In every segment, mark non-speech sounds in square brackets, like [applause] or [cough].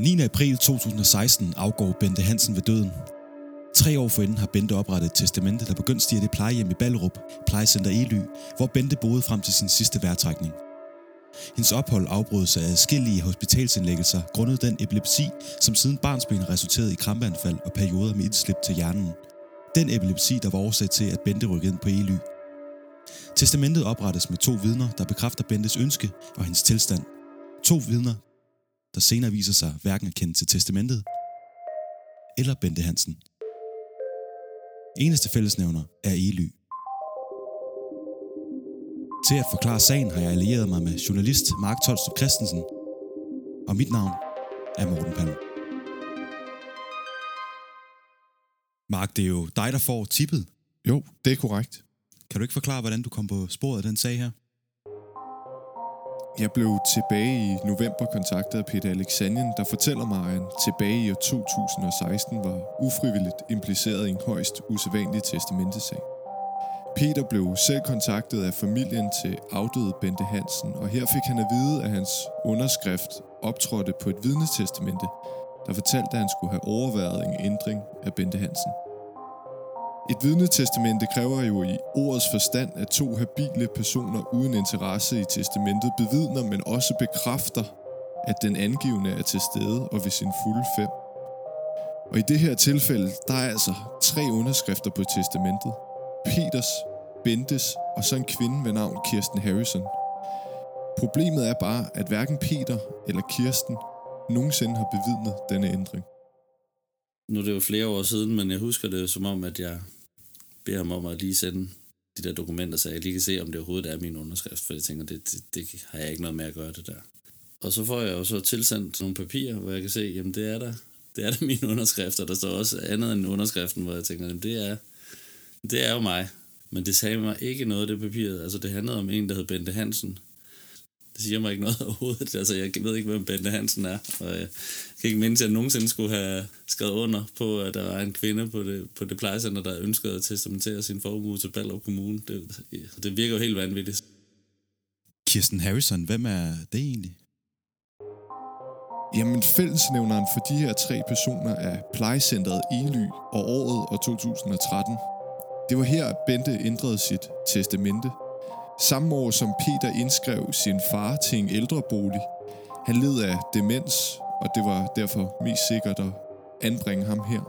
9. april 2016 afgår Bente Hansen ved døden. Tre år forinden har Bente oprettet et testamente, der begunstiger det plejehjem i Ballerup, plejecenter Ely, hvor Bente boede frem til sin sidste værtrækning. Hendes ophold afbrød af adskillige hospitalsindlæggelser grundet den epilepsi, som siden barnsben resulterede i krampeanfald og perioder med indslip til hjernen. Den epilepsi, der var årsag til, at Bente rykkede ind på Ely. Testamentet oprettes med to vidner, der bekræfter Bentes ønske og hendes tilstand. To vidner, der senere viser sig hverken at kende til testamentet eller Bente Hansen. Eneste fællesnævner er Ely. Til at forklare sagen har jeg allieret mig med journalist Mark Tolstrup Christensen, og mit navn er Morten Palm. Mark, det er jo dig, der får tippet. Jo, det er korrekt. Kan du ikke forklare, hvordan du kom på sporet af den sag her? Jeg blev tilbage i november kontaktet af Peter Alexandrien, der fortæller mig, at han tilbage i år 2016 var ufrivilligt impliceret i en højst usædvanlig testamentesag. Peter blev selv kontaktet af familien til afdøde Bente Hansen, og her fik han at vide, at hans underskrift optrådte på et vidnetestamente, der fortalte, at han skulle have overvejet en ændring af Bente Hansen. Et vidnetestamente kræver jo i ordets forstand, at to habile personer uden interesse i testamentet bevidner, men også bekræfter, at den angivende er til stede og ved sin fulde fem. Og i det her tilfælde, der er altså tre underskrifter på testamentet. Peters, Bentes og så en kvinde ved navn Kirsten Harrison. Problemet er bare, at hverken Peter eller Kirsten nogensinde har bevidnet denne ændring. Nu er det jo flere år siden, men jeg husker det som om, at jeg beder ham om at lige sende de der dokumenter, så jeg lige kan se, om det overhovedet er min underskrift, for jeg tænker, det, det, det har jeg ikke noget med at gøre det der. Og så får jeg jo så tilsendt nogle papirer, hvor jeg kan se, jamen det er der, det er der min underskrift, og der står også andet end underskriften, hvor jeg tænker, jamen det er, det er jo mig. Men det sagde mig ikke noget, det papiret. Altså det handlede om en, der hed Bente Hansen, det siger mig ikke noget [laughs] overhovedet. Altså, jeg ved ikke, hvem Bente Hansen er, og jeg kan ikke mindst, at jeg nogensinde skulle have skrevet under på, at der var en kvinde på det, på det plejecenter, der ønskede at testamentere sin formue til Ballerup Kommune. Det, det virker jo helt vanvittigt. Kirsten Harrison, hvem er det egentlig? Jamen, fællesnævneren for de her tre personer er plejecentret Ely og året og 2013. Det var her, at Bente ændrede sit testamente – Samme år som Peter indskrev sin far til en ældrebolig. Han led af demens, og det var derfor mest sikkert at anbringe ham her.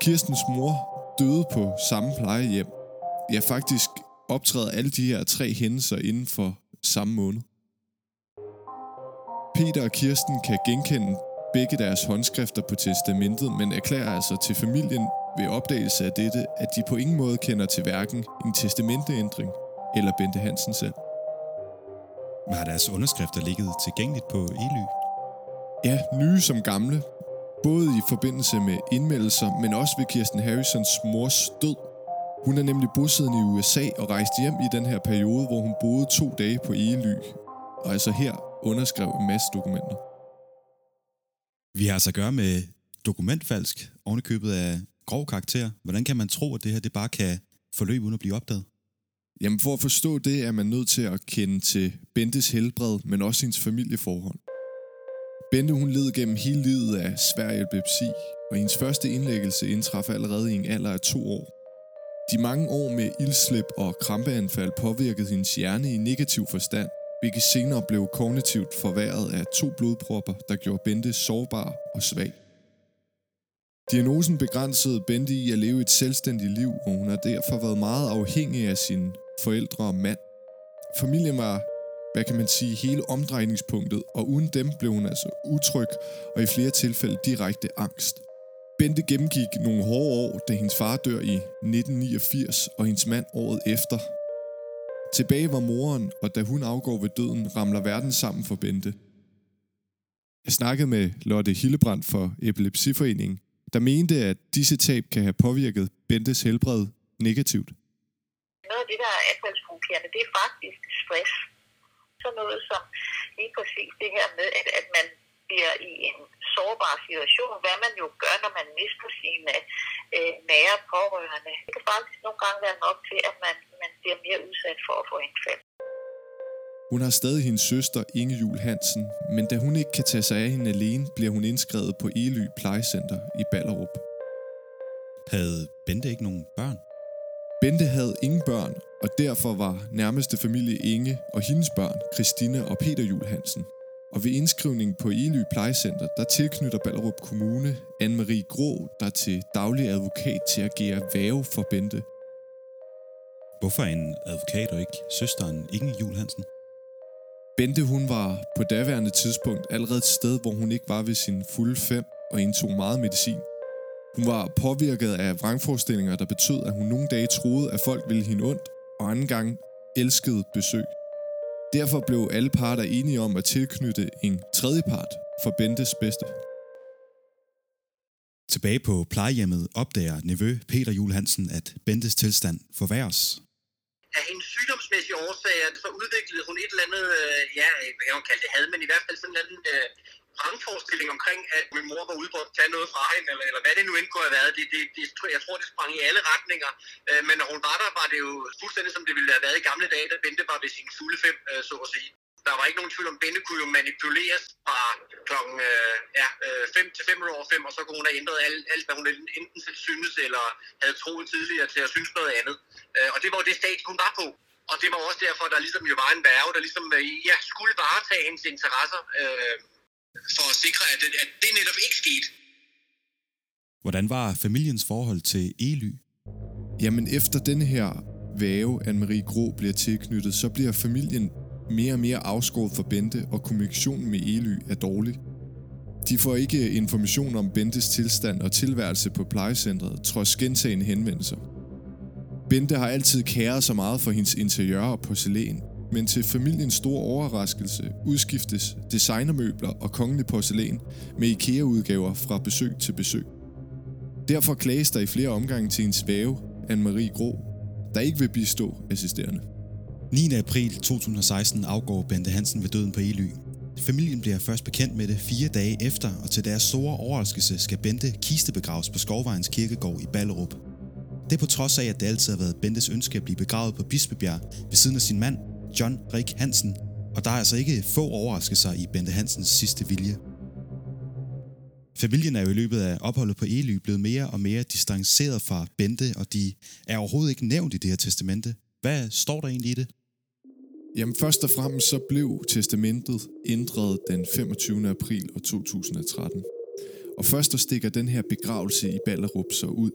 Kirstens mor døde på samme plejehjem. Ja, faktisk optræder alle de her tre hændelser inden for samme måned. Peter og Kirsten kan genkende begge deres håndskrifter på testamentet, men erklærer altså til familien ved opdagelse af dette, at de på ingen måde kender til hverken en testamenteændring eller Bente Hansen selv. Har deres underskrifter ligget tilgængeligt på Ely? Ja, nye som gamle. Både i forbindelse med indmeldelser, men også ved Kirsten Harrisons mors død. Hun er nemlig bosiddende i USA og rejste hjem i den her periode, hvor hun boede to dage på Ely. Og altså her underskrev en masse dokumenter. Vi har altså at gøre med dokumentfalsk, ovenikøbet af grov karakter. Hvordan kan man tro, at det her det bare kan forløbe uden at blive opdaget? Jamen for at forstå det, er man nødt til at kende til Bentes helbred, men også hendes familieforhold. Bente hun led gennem hele livet af svær epilepsi, og hendes første indlæggelse indtraf allerede i en alder af to år. De mange år med ildslip og krampeanfald påvirkede hendes hjerne i negativ forstand, hvilket senere blev kognitivt forværret af to blodpropper, der gjorde Bente sårbar og svag. Diagnosen begrænsede Bente i at leve et selvstændigt liv, og hun har derfor været meget afhængig af sin forældre og mand. Familien var, hvad kan man sige, hele omdrejningspunktet, og uden dem blev hun altså utryg og i flere tilfælde direkte angst. Bente gennemgik nogle hårde år, da hendes far dør i 1989, og hendes mand året efter. Tilbage var moren, og da hun afgår ved døden, ramler verden sammen for Bente. Jeg snakkede med Lotte Hillebrand for Epilepsiforeningen, der mente, at disse tab kan have påvirket Bentes helbred negativt noget af det, der er adfærdsprovokerende, det er faktisk stress. Så noget som lige præcis det her med, at, at man bliver i en sårbar situation, hvad man jo gør, når man mister sine øh, nære pårørende. Det kan faktisk nogle gange være nok til, at man, man bliver mere udsat for at få indfald. Hun har stadig hendes søster Inge Jul Hansen, men da hun ikke kan tage sig af hende alene, bliver hun indskrevet på Ely Plejecenter i Ballerup. Havde Bente ikke nogen børn? Bente havde ingen børn, og derfor var nærmeste familie Inge og hendes børn, Christina og Peter Jul Hansen. Og ved indskrivning på Ely Plejecenter, der tilknytter Ballerup Kommune Anne-Marie Grå, der til daglig advokat til at agere væve for Bente. Hvorfor en advokat og ikke søsteren Inge Jul Hansen? Bente hun var på daværende tidspunkt allerede et sted, hvor hun ikke var ved sin fulde fem og indtog meget medicin. Hun var påvirket af vrangforestillinger, der betød, at hun nogle dage troede, at folk ville hende ondt, og anden gang elskede besøg. Derfor blev alle parter enige om at tilknytte en tredje part for Bentes bedste. Tilbage på plejehjemmet opdager nevø Peter Jul Hansen, at Bentes tilstand forværres af hendes sygdomsmæssige årsager, så udviklede hun et eller andet, øh, ja, hvad kan kaldte kalde det had, men i hvert fald sådan en eller anden øh, omkring, at min mor var ude på at tage noget fra hende, eller, eller hvad det nu end kunne have været. Det, det, det, jeg tror, det sprang i alle retninger. Øh, men når hun var der, var det jo fuldstændig som det ville have været i gamle dage, da Bente var ved sine fulde fem, øh, så at sige der var ikke nogen tvivl om, Bente kunne jo manipuleres fra klokken øh, ja, øh, 5 til 5 over 5, og så kunne hun have ændret alt, alt, hvad hun enten selv synes, eller havde troet tidligere til at synes noget andet. Øh, og det var jo det stadie, hun var på. Og det var også derfor, der ligesom jo var en værve, der ligesom øh, ja, skulle varetage hendes interesser, øh, for at sikre, at det, at det netop ikke skete. Hvordan var familiens forhold til Ely? Jamen efter denne her væve, Anne-Marie Grå bliver tilknyttet, så bliver familien mere og mere afskåret for Bente, og kommunikationen med Ely er dårlig. De får ikke information om Bentes tilstand og tilværelse på plejecentret, trods gentagende henvendelser. Bente har altid kæret så meget for hendes interiør og porcelæn, men til familiens store overraskelse udskiftes designermøbler og kongelig porcelæn med IKEA-udgaver fra besøg til besøg. Derfor klages der i flere omgange til hendes væve, Anne-Marie Grå, der ikke vil bistå assisterende. 9. april 2016 afgår Bente Hansen ved døden på Ely. Familien bliver først bekendt med det fire dage efter, og til deres store overraskelse skal Bente kistebegraves på Skovvejens Kirkegård i Ballerup. Det er på trods af, at det altid har været Bentes ønske at blive begravet på Bispebjerg ved siden af sin mand, John Rik Hansen, og der er altså ikke få overraskelser i Bente Hansens sidste vilje. Familien er jo i løbet af opholdet på Ely blevet mere og mere distanceret fra Bente, og de er overhovedet ikke nævnt i det her testamente. Hvad står der egentlig i det? Jamen først og fremmest så blev testamentet ændret den 25. april 2013. Og først der stikker den her begravelse i Ballerup så ud.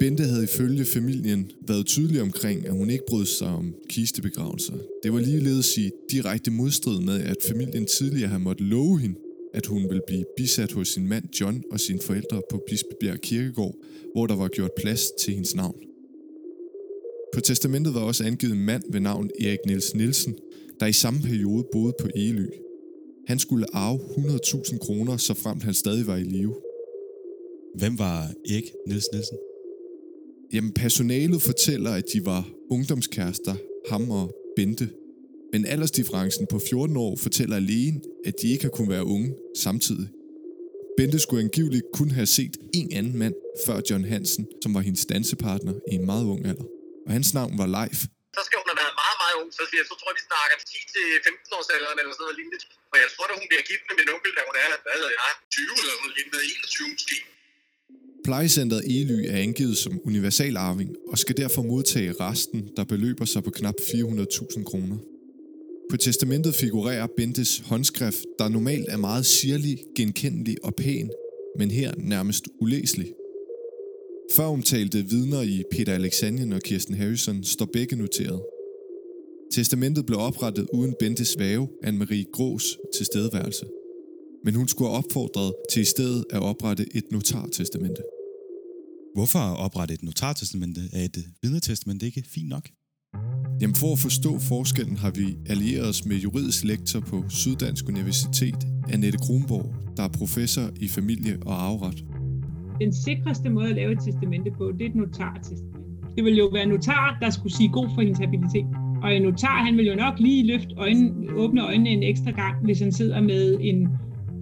Bente havde ifølge familien været tydelig omkring, at hun ikke brød sig om kistebegravelser. Det var ligeledes i direkte modstrid med, at familien tidligere havde måttet love hende, at hun ville blive bisat hos sin mand John og sine forældre på Bispebjerg Kirkegård, hvor der var gjort plads til hendes navn. På testamentet var også angivet en mand ved navn Erik Niels Nielsen, der i samme periode boede på Ely. Han skulle arve 100.000 kroner, så fremt han stadig var i live. Hvem var Erik Niels Nielsen? Jamen, personalet fortæller, at de var ungdomskærester, ham og Bente. Men aldersdifferencen på 14 år fortæller alene, at de ikke har kunnet være unge samtidig. Bente skulle angiveligt kun have set en anden mand før John Hansen, som var hendes dansepartner i en meget ung alder og hans navn var Leif. Så skal hun have været meget, meget ung, så, siger, så tror jeg, vi snakker 10-15 års alderen eller sådan noget lignende. Og jeg tror, at hun bliver gift med min onkel, da hun er, hvad jeg, 20 eller noget lignende, 21 måske. Plejecentret Ely er angivet som universalarving og skal derfor modtage resten, der beløber sig på knap 400.000 kroner. På testamentet figurerer Bentes håndskrift, der normalt er meget sirlig, genkendelig og pæn, men her nærmest ulæselig. Før omtalte vidner i Peter Alexandien og Kirsten Harrison står begge noteret. Testamentet blev oprettet uden Bentes vave, Anne-Marie Grås, tilstedeværelse. Men hun skulle have opfordret til i stedet at oprette et notartestamente. Hvorfor oprette et notartestamente? Er et vidnetestamente ikke fint nok? Jamen for at forstå forskellen har vi allieret os med juridisk lektor på Syddansk Universitet, Annette Kronborg, der er professor i familie- og arveret den sikreste måde at lave et testamente på, det er et notartestamente. Det vil jo være en notar, der skulle sige god for hendes habilitet. Og en notar, han vil jo nok lige løfte øjnene, åbne øjnene en ekstra gang, hvis han sidder med en,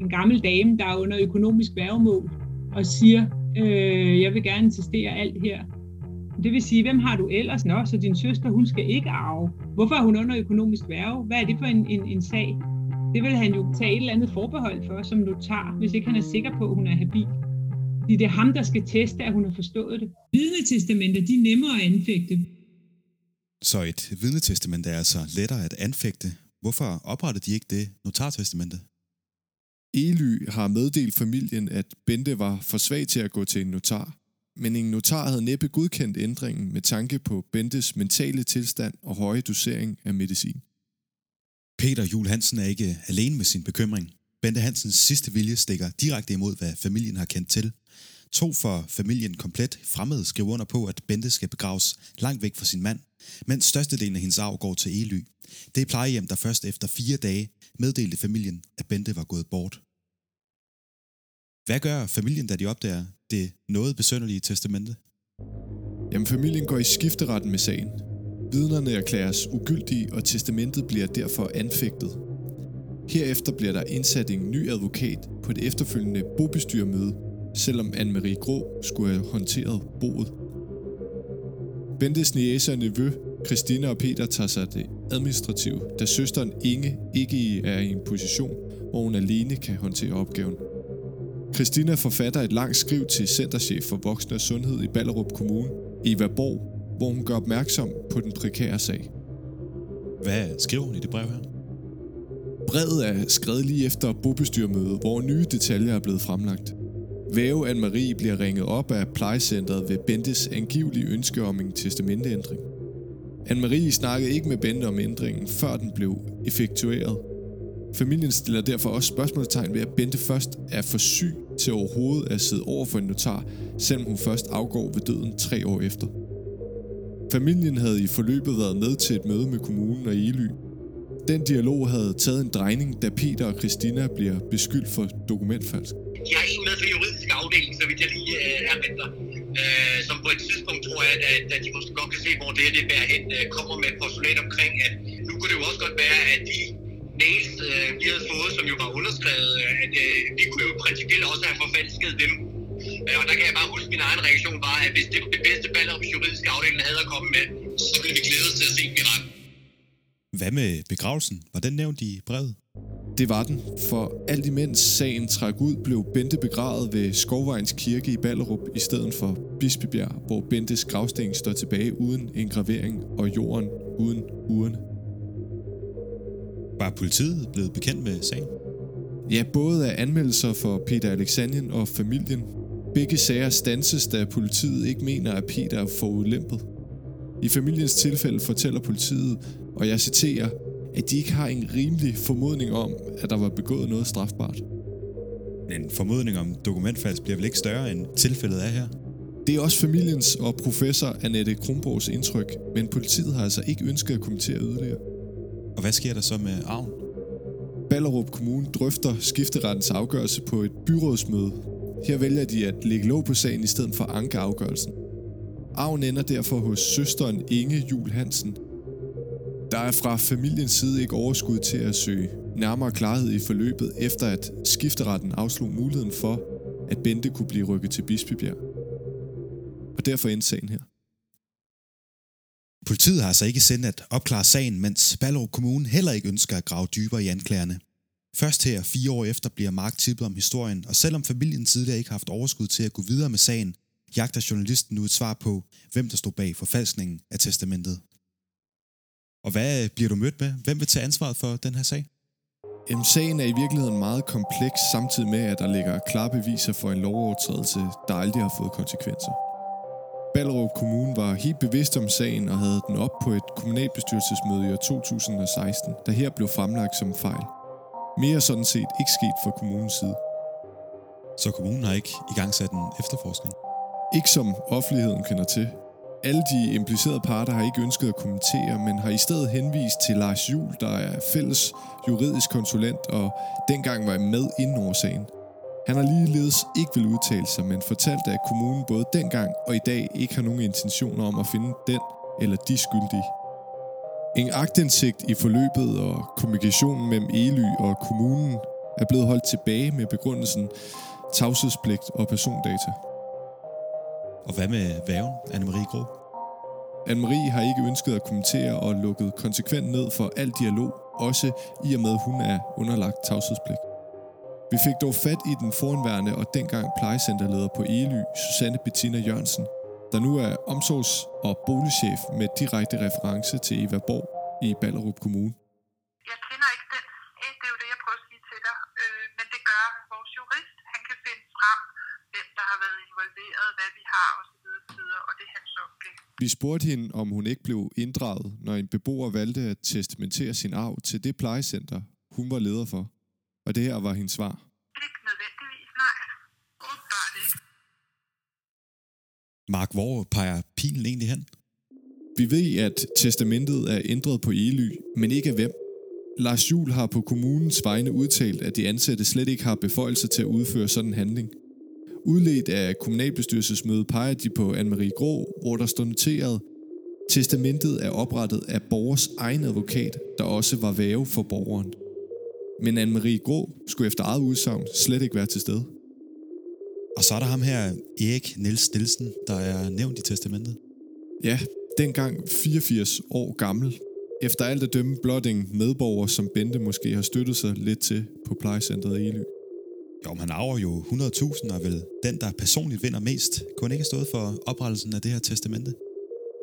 en gammel dame, der er under økonomisk værgemål, og siger, øh, jeg vil gerne insistere alt her. Det vil sige, hvem har du ellers? Nå, så din søster, hun skal ikke arve. Hvorfor er hun under økonomisk værve? Hvad er det for en, en, en sag? Det vil han jo tage et eller andet forbehold for som notar, hvis ikke han er sikker på, at hun er habil. Fordi det er ham, der skal teste, at hun har forstået det. Vidnetestamenter, de er nemmere at anfægte. Så et vidnetestamente er altså lettere at anfægte. Hvorfor oprettede de ikke det notartestamente? Ely har meddelt familien, at Bente var for svag til at gå til en notar, men en notar havde næppe godkendt ændringen med tanke på Bentes mentale tilstand og høje dosering af medicin. Peter Jul Hansen er ikke alene med sin bekymring. Bente Hansens sidste vilje stikker direkte imod, hvad familien har kendt til. To for familien komplet fremmede skriver under på, at Bente skal begraves langt væk fra sin mand, mens størstedelen af hendes arv går til Ely. Det er plejehjem, der først efter fire dage meddelte familien, at Bente var gået bort. Hvad gør familien, da de opdager det noget besønderlige testamente? Jamen, familien går i skifteretten med sagen. Vidnerne erklæres ugyldige, og testamentet bliver derfor anfægtet. Herefter bliver der indsat en ny advokat på det efterfølgende bobestyrmøde, selvom Anne-Marie Grå skulle have håndteret boet. Bentes niece og nevø, Christina og Peter, tager sig det administrative, da søsteren Inge ikke er i en position, hvor hun alene kan håndtere opgaven. Christina forfatter et langt skriv til Centerchef for Voksne og Sundhed i Ballerup Kommune, Eva Borg, hvor hun gør opmærksom på den prekære sag. Hvad skriver hun i det brev her? Brevet er skrevet lige efter bobestyrmødet, hvor nye detaljer er blevet fremlagt. Væve Anne-Marie bliver ringet op af plejecentret ved Bentes angivelige ønske om en testamenteændring. Anne-Marie snakkede ikke med Bente om ændringen, før den blev effektueret. Familien stiller derfor også spørgsmålstegn ved, at Bente først er for syg til overhovedet at sidde over for en notar, selvom hun først afgår ved døden tre år efter. Familien havde i forløbet været med til et møde med kommunen og Ely. Den dialog havde taget en drejning, da Peter og Christina bliver beskyldt for dokumentfalsk. Jeg er en med på juridisk afdeling, så vidt jeg lige øh, er med dig. Øh, som på et tidspunkt tror jeg, at, at de måske godt kan se, hvor det her det bærer hen, øh, kommer med et postulat omkring, at nu kunne det jo også godt være, at de mails, øh, vi havde fået, som jo var underskrevet, øh, at øh, vi kunne jo principielt også have forfalsket dem. Øh, og der kan jeg bare huske, at min egen reaktion var, at hvis det var det bedste Ballerups juridiske afdeling havde at komme med, så ville vi glæde os til at se dem i. Hvad med begravelsen? Var den nævnt i brevet? Det var den, for alt imens sagen trak ud, blev Bente begravet ved Skovvejens Kirke i Ballerup i stedet for Bispebjerg, hvor Bentes gravsten står tilbage uden en gravering og jorden uden urne. Var politiet blevet bekendt med sagen? Ja, både af anmeldelser for Peter Alexandrien og familien. Begge sager stanses, da politiet ikke mener, at Peter er forulæmpet. I familiens tilfælde fortæller politiet, og jeg citerer, at de ikke har en rimelig formodning om, at der var begået noget strafbart. En formodning om dokumentfalsk bliver vel ikke større end tilfældet er her? Det er også familiens og professor Annette Kronborgs indtryk, men politiet har altså ikke ønsket at kommentere yderligere. Og hvad sker der så med arven? Ballerup Kommune drøfter skifterettens afgørelse på et byrådsmøde. Her vælger de at lægge låg på sagen i stedet for anke afgørelsen. Arven ender derfor hos søsteren Inge Jul Hansen. Der er fra familiens side ikke overskud til at søge nærmere klarhed i forløbet, efter at skifteretten afslog muligheden for, at Bente kunne blive rykket til Bispebjerg. Og derfor endte sagen her. Politiet har altså ikke sendt at opklare sagen, mens Ballerup Kommune heller ikke ønsker at grave dybere i anklagerne. Først her, fire år efter, bliver Mark tippet om historien, og selvom familien tidligere ikke har haft overskud til at gå videre med sagen, jagter journalisten nu et svar på, hvem der stod bag forfalskningen af testamentet. Og hvad bliver du mødt med? Hvem vil tage ansvaret for den her sag? Jamen, sagen er i virkeligheden meget kompleks, samtidig med, at der ligger klare beviser for en lovovertrædelse, der aldrig har fået konsekvenser. Ballerup Kommune var helt bevidst om sagen og havde den op på et kommunalbestyrelsesmøde i år 2016, der her blev fremlagt som fejl. Mere er sådan set ikke sket fra kommunens side. Så kommunen har ikke i gang sat en efterforskning. Ikke som offentligheden kender til. Alle de implicerede parter har ikke ønsket at kommentere, men har i stedet henvist til Lars Jul, der er fælles juridisk konsulent og dengang var med inden over sagen. Han har ligeledes ikke vil udtale sig, men fortalte, at kommunen både dengang og i dag ikke har nogen intentioner om at finde den eller de skyldige. En agtindsigt i forløbet og kommunikationen mellem Ely og kommunen er blevet holdt tilbage med begrundelsen tavshedspligt og persondata. Og hvad med væven, Anne-Marie Grå? Anne-Marie har ikke ønsket at kommentere og lukket konsekvent ned for al dialog, også i og med, at hun er underlagt tavshedspligt. Vi fik dog fat i den foranværende og dengang plejecenterleder på Ely, Susanne Bettina Jørgensen, der nu er omsorgs- og boligchef med direkte reference til Eva Borg i Ballerup Kommune. Jeg kender ikke den sag, det er jo det, jeg prøver at sige til dig, øh, men det gør vores jurist. Han kan finde frem, hvem der involveret, hvad vi har osv. og det er hans opgave. Vi spurgte hende, om hun ikke blev inddraget, når en beboer valgte at testamentere sin arv til det plejecenter, hun var leder for. Og det her var hendes svar. Ikke nødvendigvis, nej. Åbenbart ikke. Mark, hvor peger pilen egentlig hen? Vi ved, at testamentet er ændret på Ely, men ikke af hvem. Lars Jul har på kommunens vegne udtalt, at de ansatte slet ikke har beføjelser til at udføre sådan en handling. Udledt af kommunalbestyrelsesmødet peger de på Anne-Marie Grå, hvor der står noteret, Testamentet er oprettet af borgers egen advokat, der også var væve for borgeren. Men Anne-Marie Grå skulle efter eget udsagn slet ikke være til stede. Og så er der ham her, Erik Niels Nielsen, der er nævnt i testamentet. Ja, dengang 84 år gammel. Efter alt at dømme blot en medborger, som Bente måske har støttet sig lidt til på plejecentret Ely. Jo, men han arver jo 100.000 og vel den, der personligt vinder mest. Kunne ikke have stået for oprettelsen af det her testamente?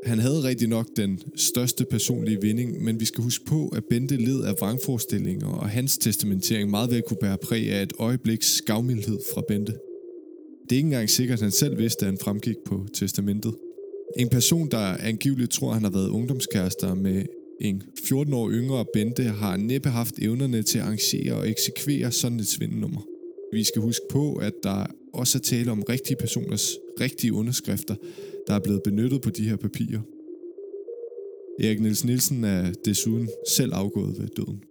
Han havde rigtig nok den største personlige vinding, men vi skal huske på, at Bente led af vrangforestillinger, og hans testamentering meget vel kunne bære præg af et øjebliks skavmildhed fra Bente. Det er ikke engang sikkert, at han selv vidste, at han fremgik på testamentet. En person, der angiveligt tror, han har været ungdomskærester med en 14 år yngre Bente, har næppe haft evnerne til at arrangere og eksekvere sådan et svindelnummer. Vi skal huske på, at der også er tale om rigtige personers rigtige underskrifter, der er blevet benyttet på de her papirer. Erik Niels Nielsen er desuden selv afgået ved døden.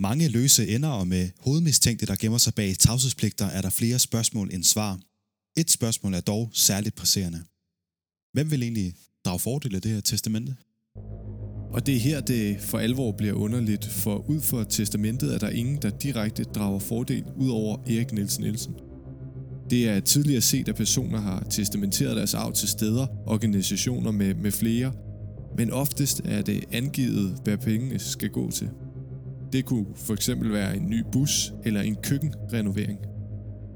Mange løse ender og med hovedmistænkte, der gemmer sig bag tavshedspligter, er der flere spørgsmål end svar. Et spørgsmål er dog særligt presserende. Hvem vil egentlig drage fordel af det her testamente? Og det er her, det for alvor bliver underligt, for ud for testamentet er der ingen, der direkte drager fordel ud over Erik Nielsen Nielsen. Det er tidligere set, at personer har testamenteret deres arv til steder, organisationer med, med flere, men oftest er det angivet, hvad pengene skal gå til. Det kunne for eksempel være en ny bus eller en køkkenrenovering.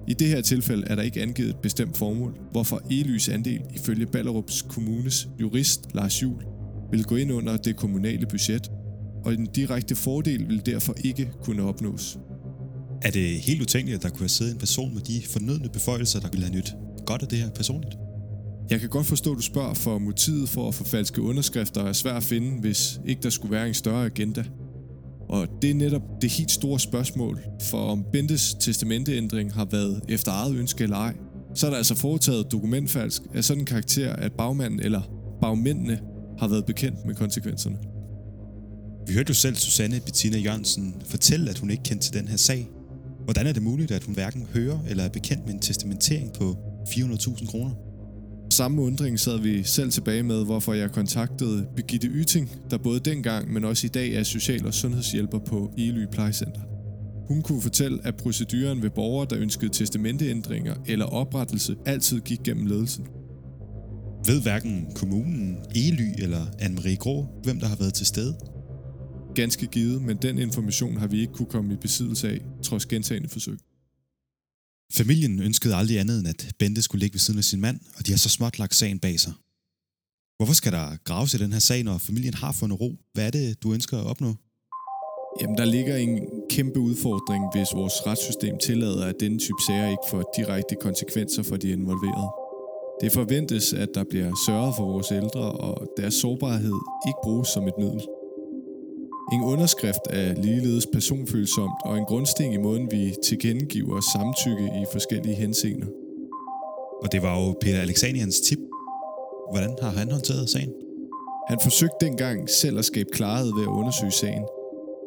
I det her tilfælde er der ikke angivet et bestemt formål, hvorfor Elys andel ifølge Ballerups Kommunes jurist Lars Jul vil gå ind under det kommunale budget, og en direkte fordel vil derfor ikke kunne opnås. Er det helt utænkeligt, at der kunne have siddet en person med de fornødne beføjelser, der ville have nyt godt af det her personligt? Jeg kan godt forstå, at du spørger, for motivet for at forfalske underskrifter er svært at finde, hvis ikke der skulle være en større agenda. Og det er netop det helt store spørgsmål, for om Bentes testamenteændring har været efter eget ønske eller ej, så er der altså foretaget dokumentfalsk af sådan en karakter, at bagmanden eller bagmændene har været bekendt med konsekvenserne. Vi hørte jo selv Susanne Bettina Jørgensen fortælle, at hun ikke kendte til den her sag. Hvordan er det muligt, at hun hverken hører eller er bekendt med en testamentering på 400.000 kroner? Samme undring sad vi selv tilbage med, hvorfor jeg kontaktede Birgitte Yting, der både dengang, men også i dag er social- og sundhedshjælper på Ely Plejecenter. Hun kunne fortælle, at proceduren ved borgere, der ønskede testamenteændringer eller oprettelse, altid gik gennem ledelsen. Ved hverken kommunen, Ely eller Anne-Marie Grå, hvem der har været til stede? Ganske givet, men den information har vi ikke kunne komme i besiddelse af, trods gentagende forsøg. Familien ønskede aldrig andet end, at Bente skulle ligge ved siden af sin mand, og de har så småt lagt sagen bag sig. Hvorfor skal der graves i den her sag, når familien har fundet ro? Hvad er det, du ønsker at opnå? Jamen, der ligger en kæmpe udfordring, hvis vores retssystem tillader, at denne type sager ikke får direkte konsekvenser for de involverede. Det forventes, at der bliver sørget for vores ældre, og deres sårbarhed ikke bruges som et middel. En underskrift er ligeledes personfølsomt og en grundsten i måden, vi tilkendegiver samtykke i forskellige henseender. Og det var jo Peter Alexanians tip. Hvordan har han håndteret sagen? Han forsøgte dengang selv at skabe klarhed ved at undersøge sagen.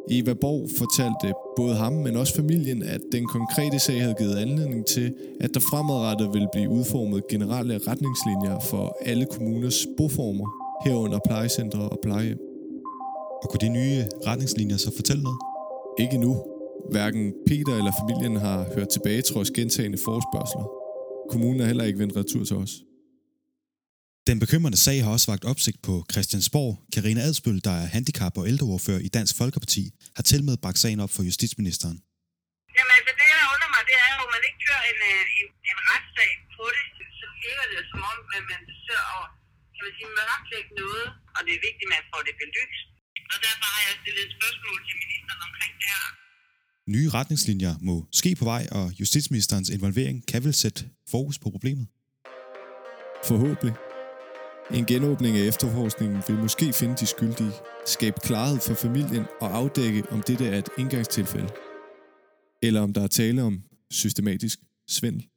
Eva Borg fortalte både ham, men også familien, at den konkrete sag havde givet anledning til, at der fremadrettet ville blive udformet generelle retningslinjer for alle kommuners boformer, herunder plejecentre og plejehjem. Og kunne de nye retningslinjer så fortælle noget? Ikke nu. Hverken Peter eller familien har hørt tilbage trods gentagende forspørgseler. Kommunen har heller ikke vendt retur til os. Den bekymrende sag har også vagt opsigt på Christiansborg. Karina Adsbøl, der er handicap- og ældreordfører i Dansk Folkeparti, har til med bragt sagen op for justitsministeren. Jamen altså, det der undrer mig, det er jo, at man ikke kører en, øh, en, en retssag på det. Så virker det som om, at man forsøger at kan man sige, mørklægge noget, og det er vigtigt, at man får det belyst. Og derfor har jeg stillet et spørgsmål til ministeren omkring det her. Nye retningslinjer må ske på vej, og justitsministerens involvering kan vel sætte fokus på problemet. Forhåbentlig. En genåbning af efterforskningen vil måske finde de skyldige, skabe klarhed for familien og afdække, om dette er et indgangstilfælde, eller om der er tale om systematisk svindel.